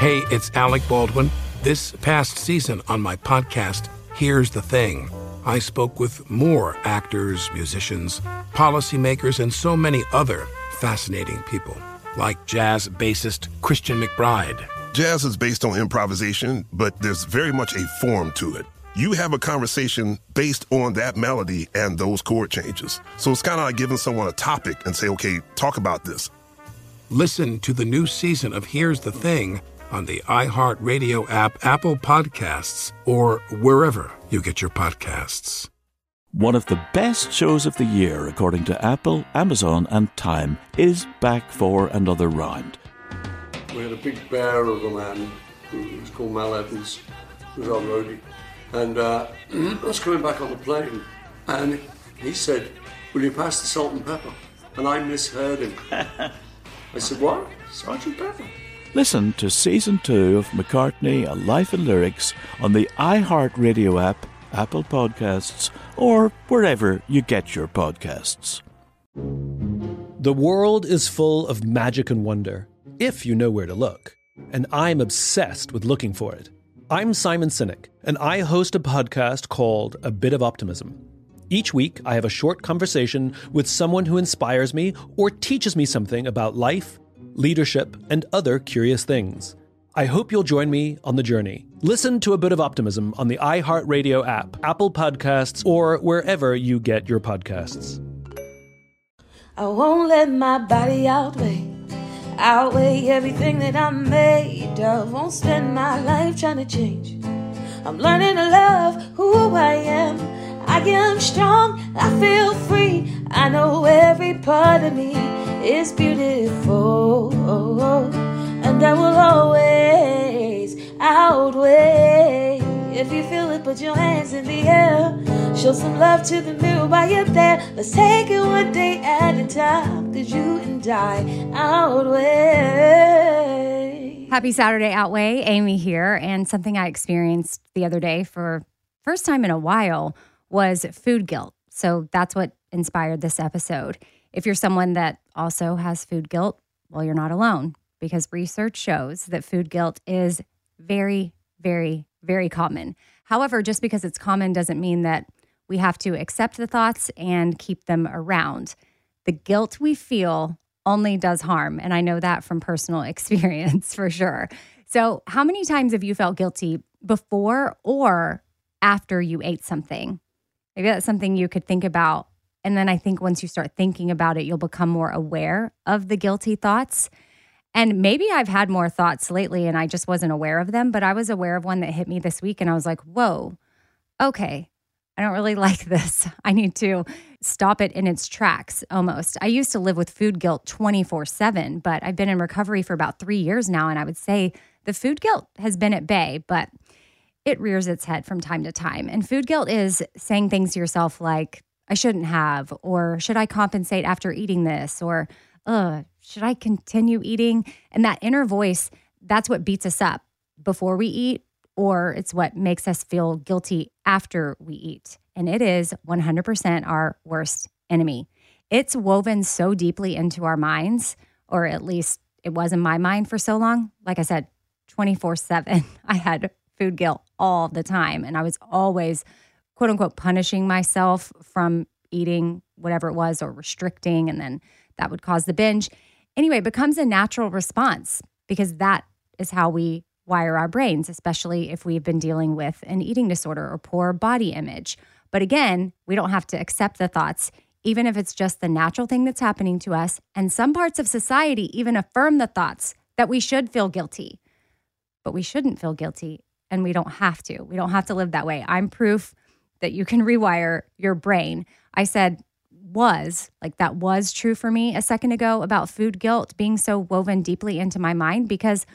Hey, it's Alec Baldwin. This past season on my podcast, Here's the Thing, I spoke with more actors, musicians, policymakers, and so many other fascinating people, like jazz bassist Christian McBride. Jazz is based on improvisation, but there's very much a form to it. You have a conversation based on that melody and those chord changes. So it's kind of like giving someone a topic and say, okay, talk about this. Listen to the new season of Here's the Thing on the iHeartRadio app, Apple Podcasts, or wherever you get your podcasts. One of the best shows of the year, according to Apple, Amazon, and Time, is back for another round. We had a big bear of a man who was called Mal Evans, who was our roadie. And uh, I was coming back on the plane, and he said, Will you pass the salt and pepper? And I misheard him. I said, What? Sergeant Pepper? Listen to season two of McCartney, A Life in Lyrics on the iHeartRadio app, Apple Podcasts, or wherever you get your podcasts. The world is full of magic and wonder, if you know where to look. And I'm obsessed with looking for it. I'm Simon Sinek, and I host a podcast called A Bit of Optimism. Each week, I have a short conversation with someone who inspires me or teaches me something about life leadership, and other curious things. I hope you'll join me on the journey. Listen to a bit of optimism on the iHeartRadio app, Apple Podcasts, or wherever you get your podcasts. I won't let my body outweigh, outweigh everything that I'm made of. Won't spend my life trying to change. I'm learning to love who I am. I am strong, I feel free. I know every part of me is beautiful, and I will always outweigh. If you feel it, put your hands in the air. Show some love to the mirror while you're there. Let's take it one day at a time, cause you and I outweigh. Happy Saturday, Outweigh. Amy here. And something I experienced the other day for first time in a while was food guilt. So that's what inspired this episode. If you're someone that also has food guilt, well, you're not alone because research shows that food guilt is very, very, very common. However, just because it's common doesn't mean that we have to accept the thoughts and keep them around. The guilt we feel only does harm. And I know that from personal experience for sure. So, how many times have you felt guilty before or after you ate something? Maybe that's something you could think about and then I think once you start thinking about it, you'll become more aware of the guilty thoughts. And maybe I've had more thoughts lately and I just wasn't aware of them, but I was aware of one that hit me this week and I was like, whoa, okay, I don't really like this. I need to stop it in its tracks almost. I used to live with food guilt 24 7, but I've been in recovery for about three years now. And I would say the food guilt has been at bay, but it rears its head from time to time. And food guilt is saying things to yourself like, I shouldn't have, or should I compensate after eating this, or uh, should I continue eating? And that inner voice, that's what beats us up before we eat, or it's what makes us feel guilty after we eat. And it is 100% our worst enemy. It's woven so deeply into our minds, or at least it was in my mind for so long. Like I said, 24 7, I had food guilt all the time. And I was always quote unquote punishing myself from eating whatever it was or restricting, and then that would cause the binge. Anyway, it becomes a natural response because that is how we wire our brains, especially if we've been dealing with an eating disorder or poor body image. But again, we don't have to accept the thoughts, even if it's just the natural thing that's happening to us. And some parts of society even affirm the thoughts that we should feel guilty. But we shouldn't feel guilty, and we don't have to. We don't have to live that way. I'm proof that you can rewire your brain. I said was, like that was true for me a second ago about food guilt being so woven deeply into my mind because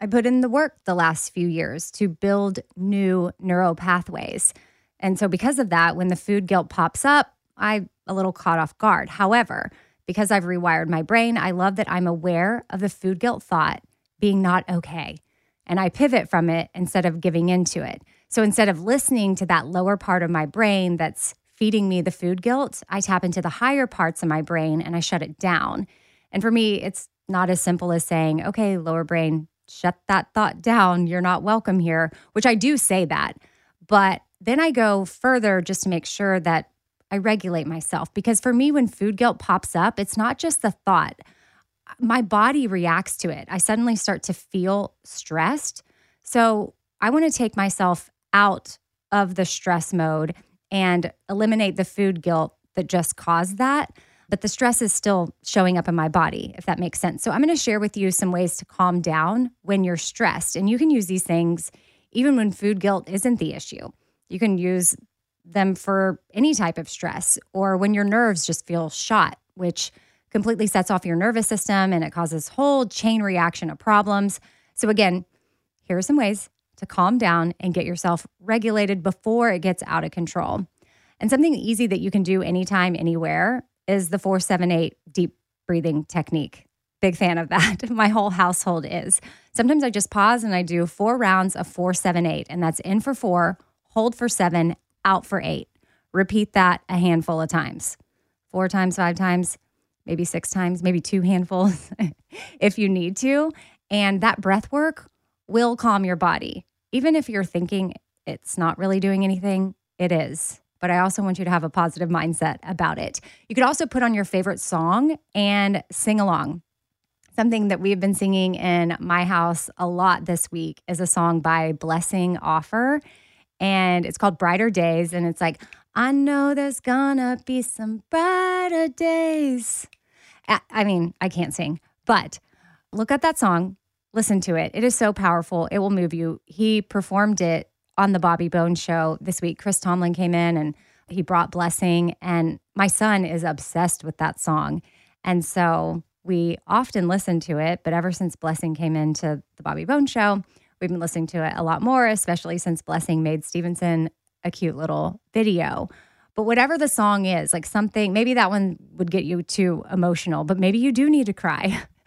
I put in the work the last few years to build new neural pathways. And so because of that, when the food guilt pops up, I'm a little caught off guard. However, because I've rewired my brain, I love that I'm aware of the food guilt thought being not okay. And I pivot from it instead of giving into it. So instead of listening to that lower part of my brain that's feeding me the food guilt, I tap into the higher parts of my brain and I shut it down. And for me, it's not as simple as saying, okay, lower brain, shut that thought down. You're not welcome here, which I do say that. But then I go further just to make sure that I regulate myself. Because for me, when food guilt pops up, it's not just the thought, my body reacts to it. I suddenly start to feel stressed. So I want to take myself out of the stress mode and eliminate the food guilt that just caused that. But the stress is still showing up in my body, if that makes sense. So I'm going to share with you some ways to calm down when you're stressed. And you can use these things even when food guilt isn't the issue. You can use them for any type of stress or when your nerves just feel shot, which completely sets off your nervous system and it causes whole chain reaction of problems. So again, here are some ways to calm down and get yourself regulated before it gets out of control. And something easy that you can do anytime, anywhere is the 478 deep breathing technique. Big fan of that. My whole household is. Sometimes I just pause and I do four rounds of 478, and that's in for four, hold for seven, out for eight. Repeat that a handful of times four times, five times, maybe six times, maybe two handfuls if you need to. And that breath work will calm your body. Even if you're thinking it's not really doing anything, it is. But I also want you to have a positive mindset about it. You could also put on your favorite song and sing along. Something that we've been singing in my house a lot this week is a song by Blessing Offor, and it's called Brighter Days. And it's like, I know there's gonna be some brighter days. I mean, I can't sing, but look at that song, listen to it. It is so powerful. It will move you. He performed it on the Bobby Bones show this week. Chris Tomlin came in and he brought blessing, and my son is obsessed with that song. And so we often listen to it, but ever since Blessing came into the Bobby Bones show, We've been listening to it a lot more, especially since Blessing made Stevenson a cute little video. But whatever the song is, like something, maybe that one would get you too emotional, but maybe you do need to cry.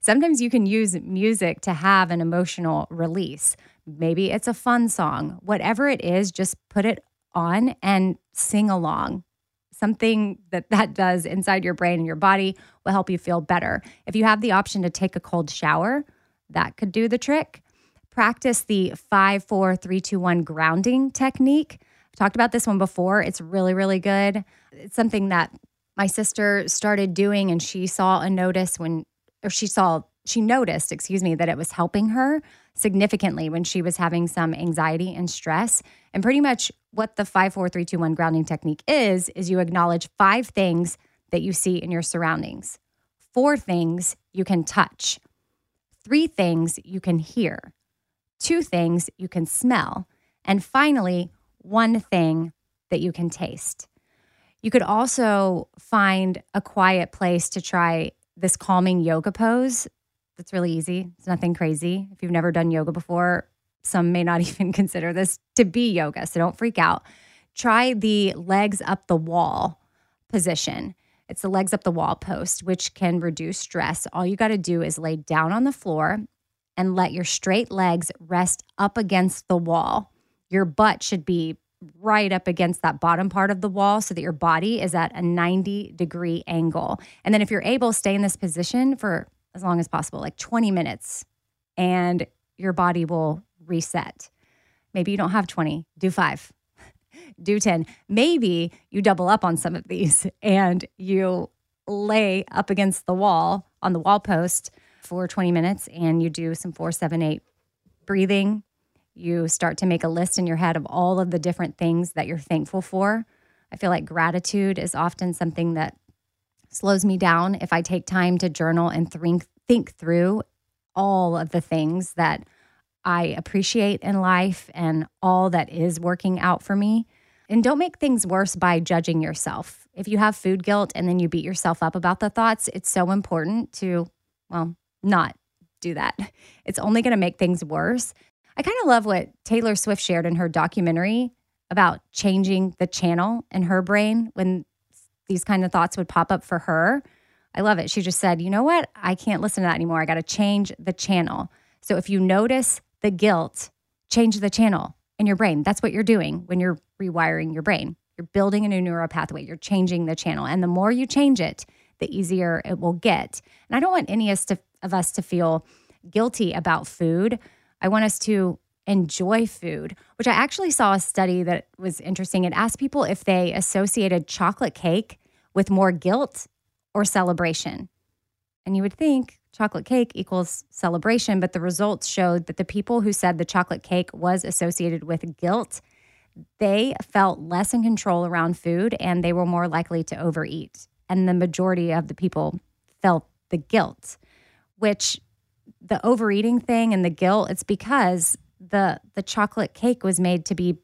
Sometimes you can use music to have an emotional release. Maybe it's a fun song. Whatever it is, just put it on and sing along. Something that that does inside your brain and your body will help you feel better. If you have the option to take a cold shower, that could do the trick practice the five, four, three, two, one grounding technique. I've talked about this one before. It's really, really good. It's something that my sister started doing, and she saw a notice when, or she saw, she noticed, excuse me, that it was helping her significantly when she was having some anxiety and stress. And pretty much what the five, four, three, two, one grounding technique is, is you acknowledge five things that you see in your surroundings, four things you can touch, three things you can hear, two things you can smell, and finally, one thing that you can taste. You could also find a quiet place to try this calming yoga pose. That's really easy. It's nothing crazy. If you've never done yoga before, some may not even consider this to be yoga, so don't freak out. Try the legs up the wall position. It's the legs up the wall post, which can reduce stress. All you got to do is lay down on the floor and let your straight legs rest up against the wall. Your butt should be right up against that bottom part of the wall so that your body is at a 90 degree angle. And then if you're able, stay in this position for as long as possible, like 20 minutes, and your body will reset. Maybe you don't have 20, do five, do 10. Maybe you double up on some of these and you lay up against the wall on the wall post for 20 minutes and you do some four, seven, eight breathing. You start to make a list in your head of all of the different things that you're thankful for. I feel like gratitude is often something that slows me down if I take time to journal and think, think through all of the things that I appreciate in life and all that is working out for me. And don't make things worse by judging yourself. If you have food guilt and then you beat yourself up about the thoughts, it's so important to, well, not do that. It's only going to make things worse. I kind of love what Taylor Swift shared in her documentary about changing the channel in her brain when these kind of thoughts would pop up for her. I love it. She just said, you know what? I can't listen to that anymore. I got to change the channel. So if you notice the guilt, change the channel in your brain. That's what you're doing when you're rewiring your brain. You're building a new neural pathway, you're changing the channel. And the more you change it, the easier it will get. And I don't want any of us to, of us to feel guilty about food. I want us to enjoy food, which I actually saw a study that was interesting. It asked people if they associated chocolate cake with more guilt or celebration. And you would think chocolate cake equals celebration, but the results showed that the people who said the chocolate cake was associated with guilt, they felt less in control around food and they were more likely to overeat. And the majority of the people felt the guilt, which the overeating thing and the guilt, it's because the the chocolate cake was made to be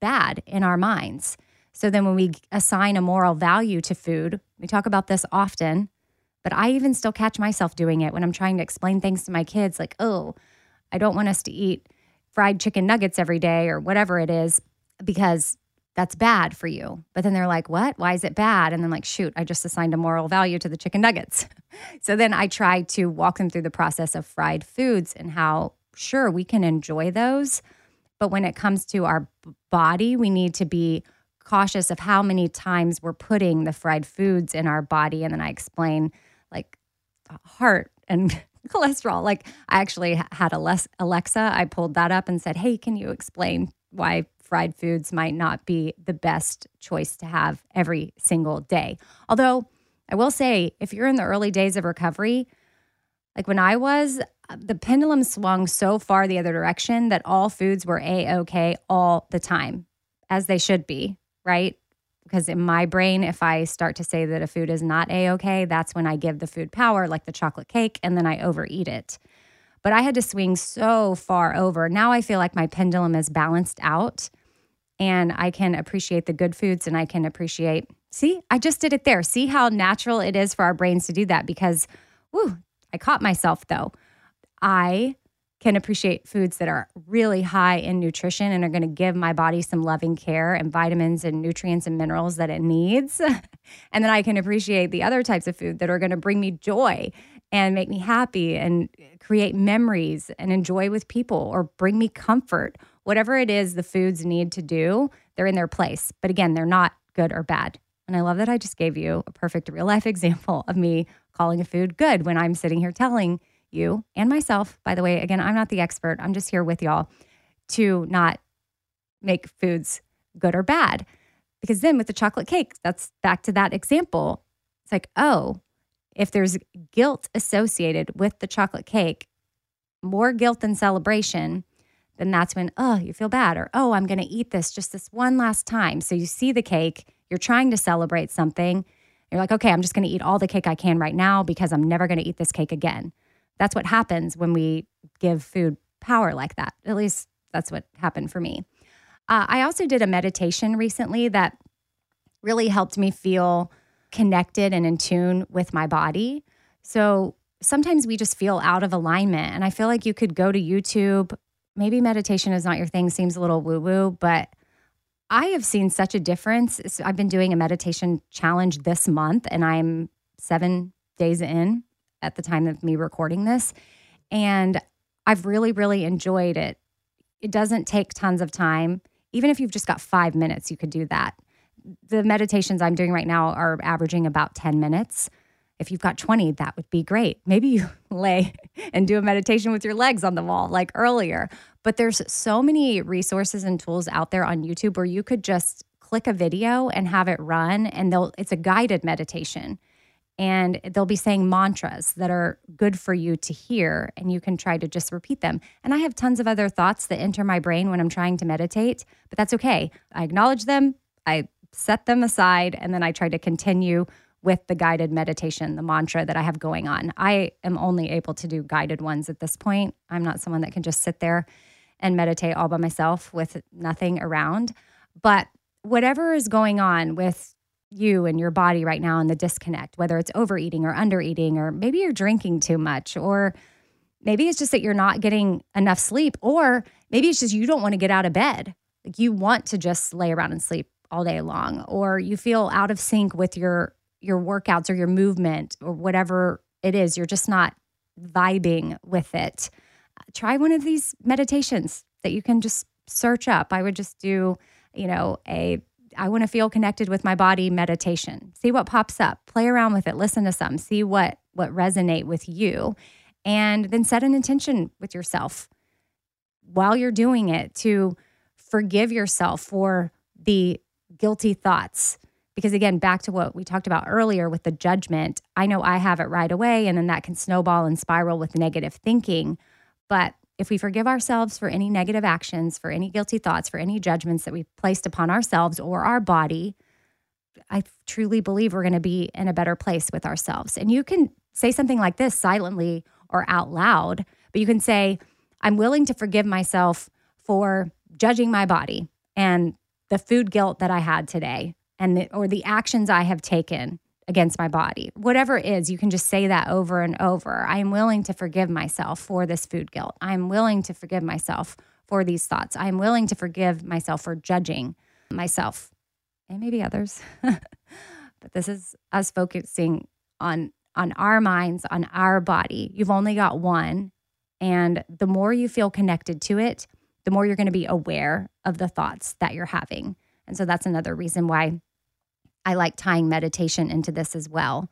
bad in our minds. So then when we assign a moral value to food, we talk about this often, but I even still catch myself doing it when I'm trying to explain things to my kids like, "Oh, I don't want us to eat fried chicken nuggets every day or whatever it is because that's bad for you. But then they're like, what? Why is it bad? And then, like, shoot, I just assigned a moral value to the chicken nuggets. so then I try to walk them through the process of fried foods and how, sure, we can enjoy those. But when it comes to our body, we need to be cautious of how many times we're putting the fried foods in our body. And then I explain, like, heart and cholesterol. Like, I actually had a less Alexa, I pulled that up and said, hey, can you explain why fried foods might not be the best choice to have every single day. Although I will say, if you're in the early days of recovery, like when I was, uh, the pendulum swung so far the other direction that all foods were a okay all the time, as they should be, right? Because in my brain, if I start to say that a food is not a okay, that's when I give the food power, like the chocolate cake, and then I overeat it. But I had to swing so far over. Now I feel like my pendulum is balanced out and I can appreciate the good foods and I can appreciate, see, I just did it there. See how natural it is for our brains to do that because, whoo, I caught myself though. I can appreciate foods that are really high in nutrition and are going to give my body some loving care and vitamins and nutrients and minerals that it needs. and then I can appreciate the other types of food that are going to bring me joy and make me happy and create memories and enjoy with people or bring me comfort whatever it is the foods need to do, they're in their place. But again, they're not good or bad. And I love that I just gave you a perfect real life example of me calling a food good when I'm sitting here telling you and myself, by the way, again, I'm not the expert. I'm just here with y'all to not make foods good or bad. Because then with the chocolate cake, that's back to that example. It's like, oh, if there's guilt associated with the chocolate cake, more guilt than celebration, then that's when, oh, you feel bad, or oh, I'm going to eat this just this one last time. So you see the cake, you're trying to celebrate something. You're like, okay, I'm just going to eat all the cake I can right now because I'm never going to eat this cake again. That's what happens when we give food power like that. At least that's what happened for me. Uh, I also did a meditation recently that really helped me feel connected and in tune with my body. So sometimes we just feel out of alignment. And I feel like you could go to YouTube maybe meditation is not your thing, seems a little woo woo, but I have seen such a difference. So I've been doing a meditation challenge this month, and I'm seven days in at the time of me recording this. And I've really, really enjoyed it. It doesn't take tons of time. Even if you've just got five minutes, you could do that. The meditations I'm doing right now are averaging about 10 minutes. If you've got 20, that would be great. Maybe you lay and do a meditation with your legs on the wall like earlier. But there's so many resources and tools out there on YouTube where you could just click a video and have it run and they'll it's a guided meditation. And they'll be saying mantras that are good for you to hear, and you can try to just repeat them. And I have tons of other thoughts that enter my brain when I'm trying to meditate, but that's okay. I acknowledge them, I set them aside, and then I try to continue with the guided meditation, the mantra that I have going on. I am only able to do guided ones at this point. I'm not someone that can just sit there and meditate all by myself with nothing around. But whatever is going on with you and your body right now and the disconnect, whether it's overeating or undereating, or maybe you're drinking too much, or maybe it's just that you're not getting enough sleep, or maybe it's just you don't want to get out of bed. Like you want to just lay around and sleep all day long, or you feel out of sync with your your workouts or your movement or whatever it is, you're just not vibing with it. Try one of these meditations that you can just search up. I would just do, you know, a I want to feel connected with my body meditation. See what pops up. Play around with it. Listen to some. See what what resonate with you. and then set an intention with yourself while you're doing it to forgive yourself for the guilty thoughts. Because again, back to what we talked about earlier with the judgment, I know I have it right away, and then that can snowball and spiral with negative thinking. But if we forgive ourselves for any negative actions, for any guilty thoughts, for any judgments that we've placed upon ourselves or our body, I truly believe we're going to be in a better place with ourselves. And you can say something like this silently or out loud, but you can say, I'm willing to forgive myself for judging my body and the food guilt that I had today and the, or the actions I have taken against my body. Whatever it is, you can just say that over and over. I am willing to forgive myself for this food guilt. I am willing to forgive myself for these thoughts. I am willing to forgive myself for judging myself and maybe others. but this is us focusing on on our minds, on our body. You've only got one, and the more you feel connected to it, the more you're going to be aware of the thoughts that you're having. And so that's another reason why I like tying meditation into this as well,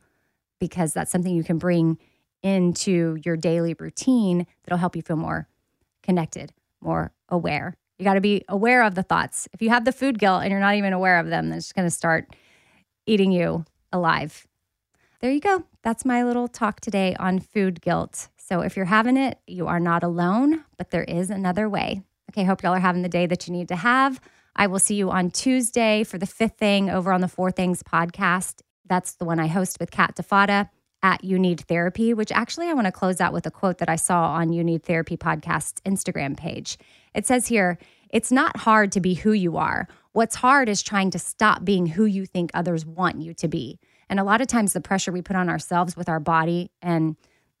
because that's something you can bring into your daily routine that'll help you feel more connected, more aware. You got to be aware of the thoughts. If you have the food guilt and you're not even aware of them, then it's going to start eating you alive. There you go. That's my little talk today on food guilt. So if you're having it, you are not alone, but there is another way. Okay, hope y'all are having the day that you need to have. I will see you on Tuesday for the fifth thing over on the Four Things podcast. That's the one I host with Kat Defada at You Need Therapy, which actually I want to close out with a quote that I saw on You Need Therapy podcast's Instagram page. It says here, it's not hard to be who you are. What's hard is trying to stop being who you think others want you to be. And a lot of times the pressure we put on ourselves with our body and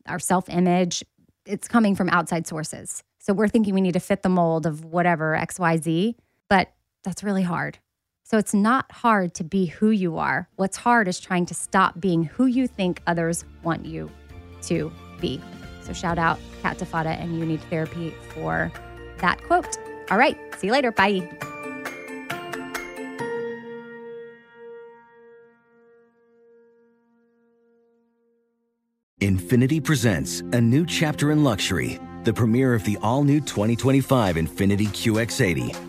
our self-image, it's coming from outside sources. So we're thinking we need to fit the mold of whatever XYZ, that's really hard. So it's not hard to be who you are. What's hard is trying to stop being who you think others want you to be. So shout out Kat Defada and You Need Therapy for that quote. All right, see you later. Bye. Infiniti presents a new chapter in luxury, the premiere of the all new 2025 Infiniti QX80,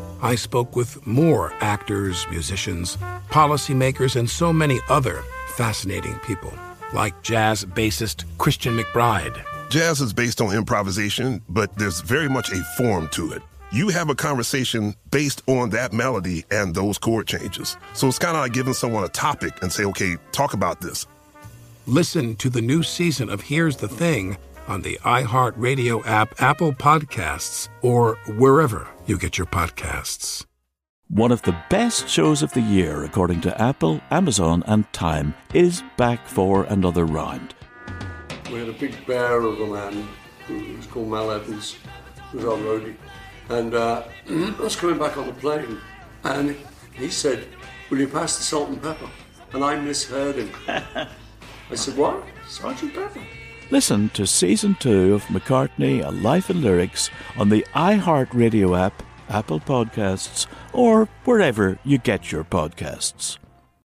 I spoke with more actors, musicians, policymakers, and so many other fascinating people, like jazz bassist Christian McBride. Jazz is based on improvisation, but there's very much a form to it. You have a conversation based on that melody and those chord changes. So it's kind of like giving someone a topic and say, okay, talk about this. Listen to the new season of Here's the Thing on the iHeartRadio app, Apple Podcasts, or wherever you get your podcasts. One of the best shows of the year, according to Apple, Amazon, and Time, is back for another round. We had a big bear of a man who was called Mal Evans, who was our roadie. And uh, I was coming back on the plane, and he said, Will you pass the salt and pepper? And I misheard him. I said, What? Sergeant Pepper? Listen to season two of McCartney, A Life in Lyrics on the iHeartRadio app, Apple Podcasts, or wherever you get your podcasts.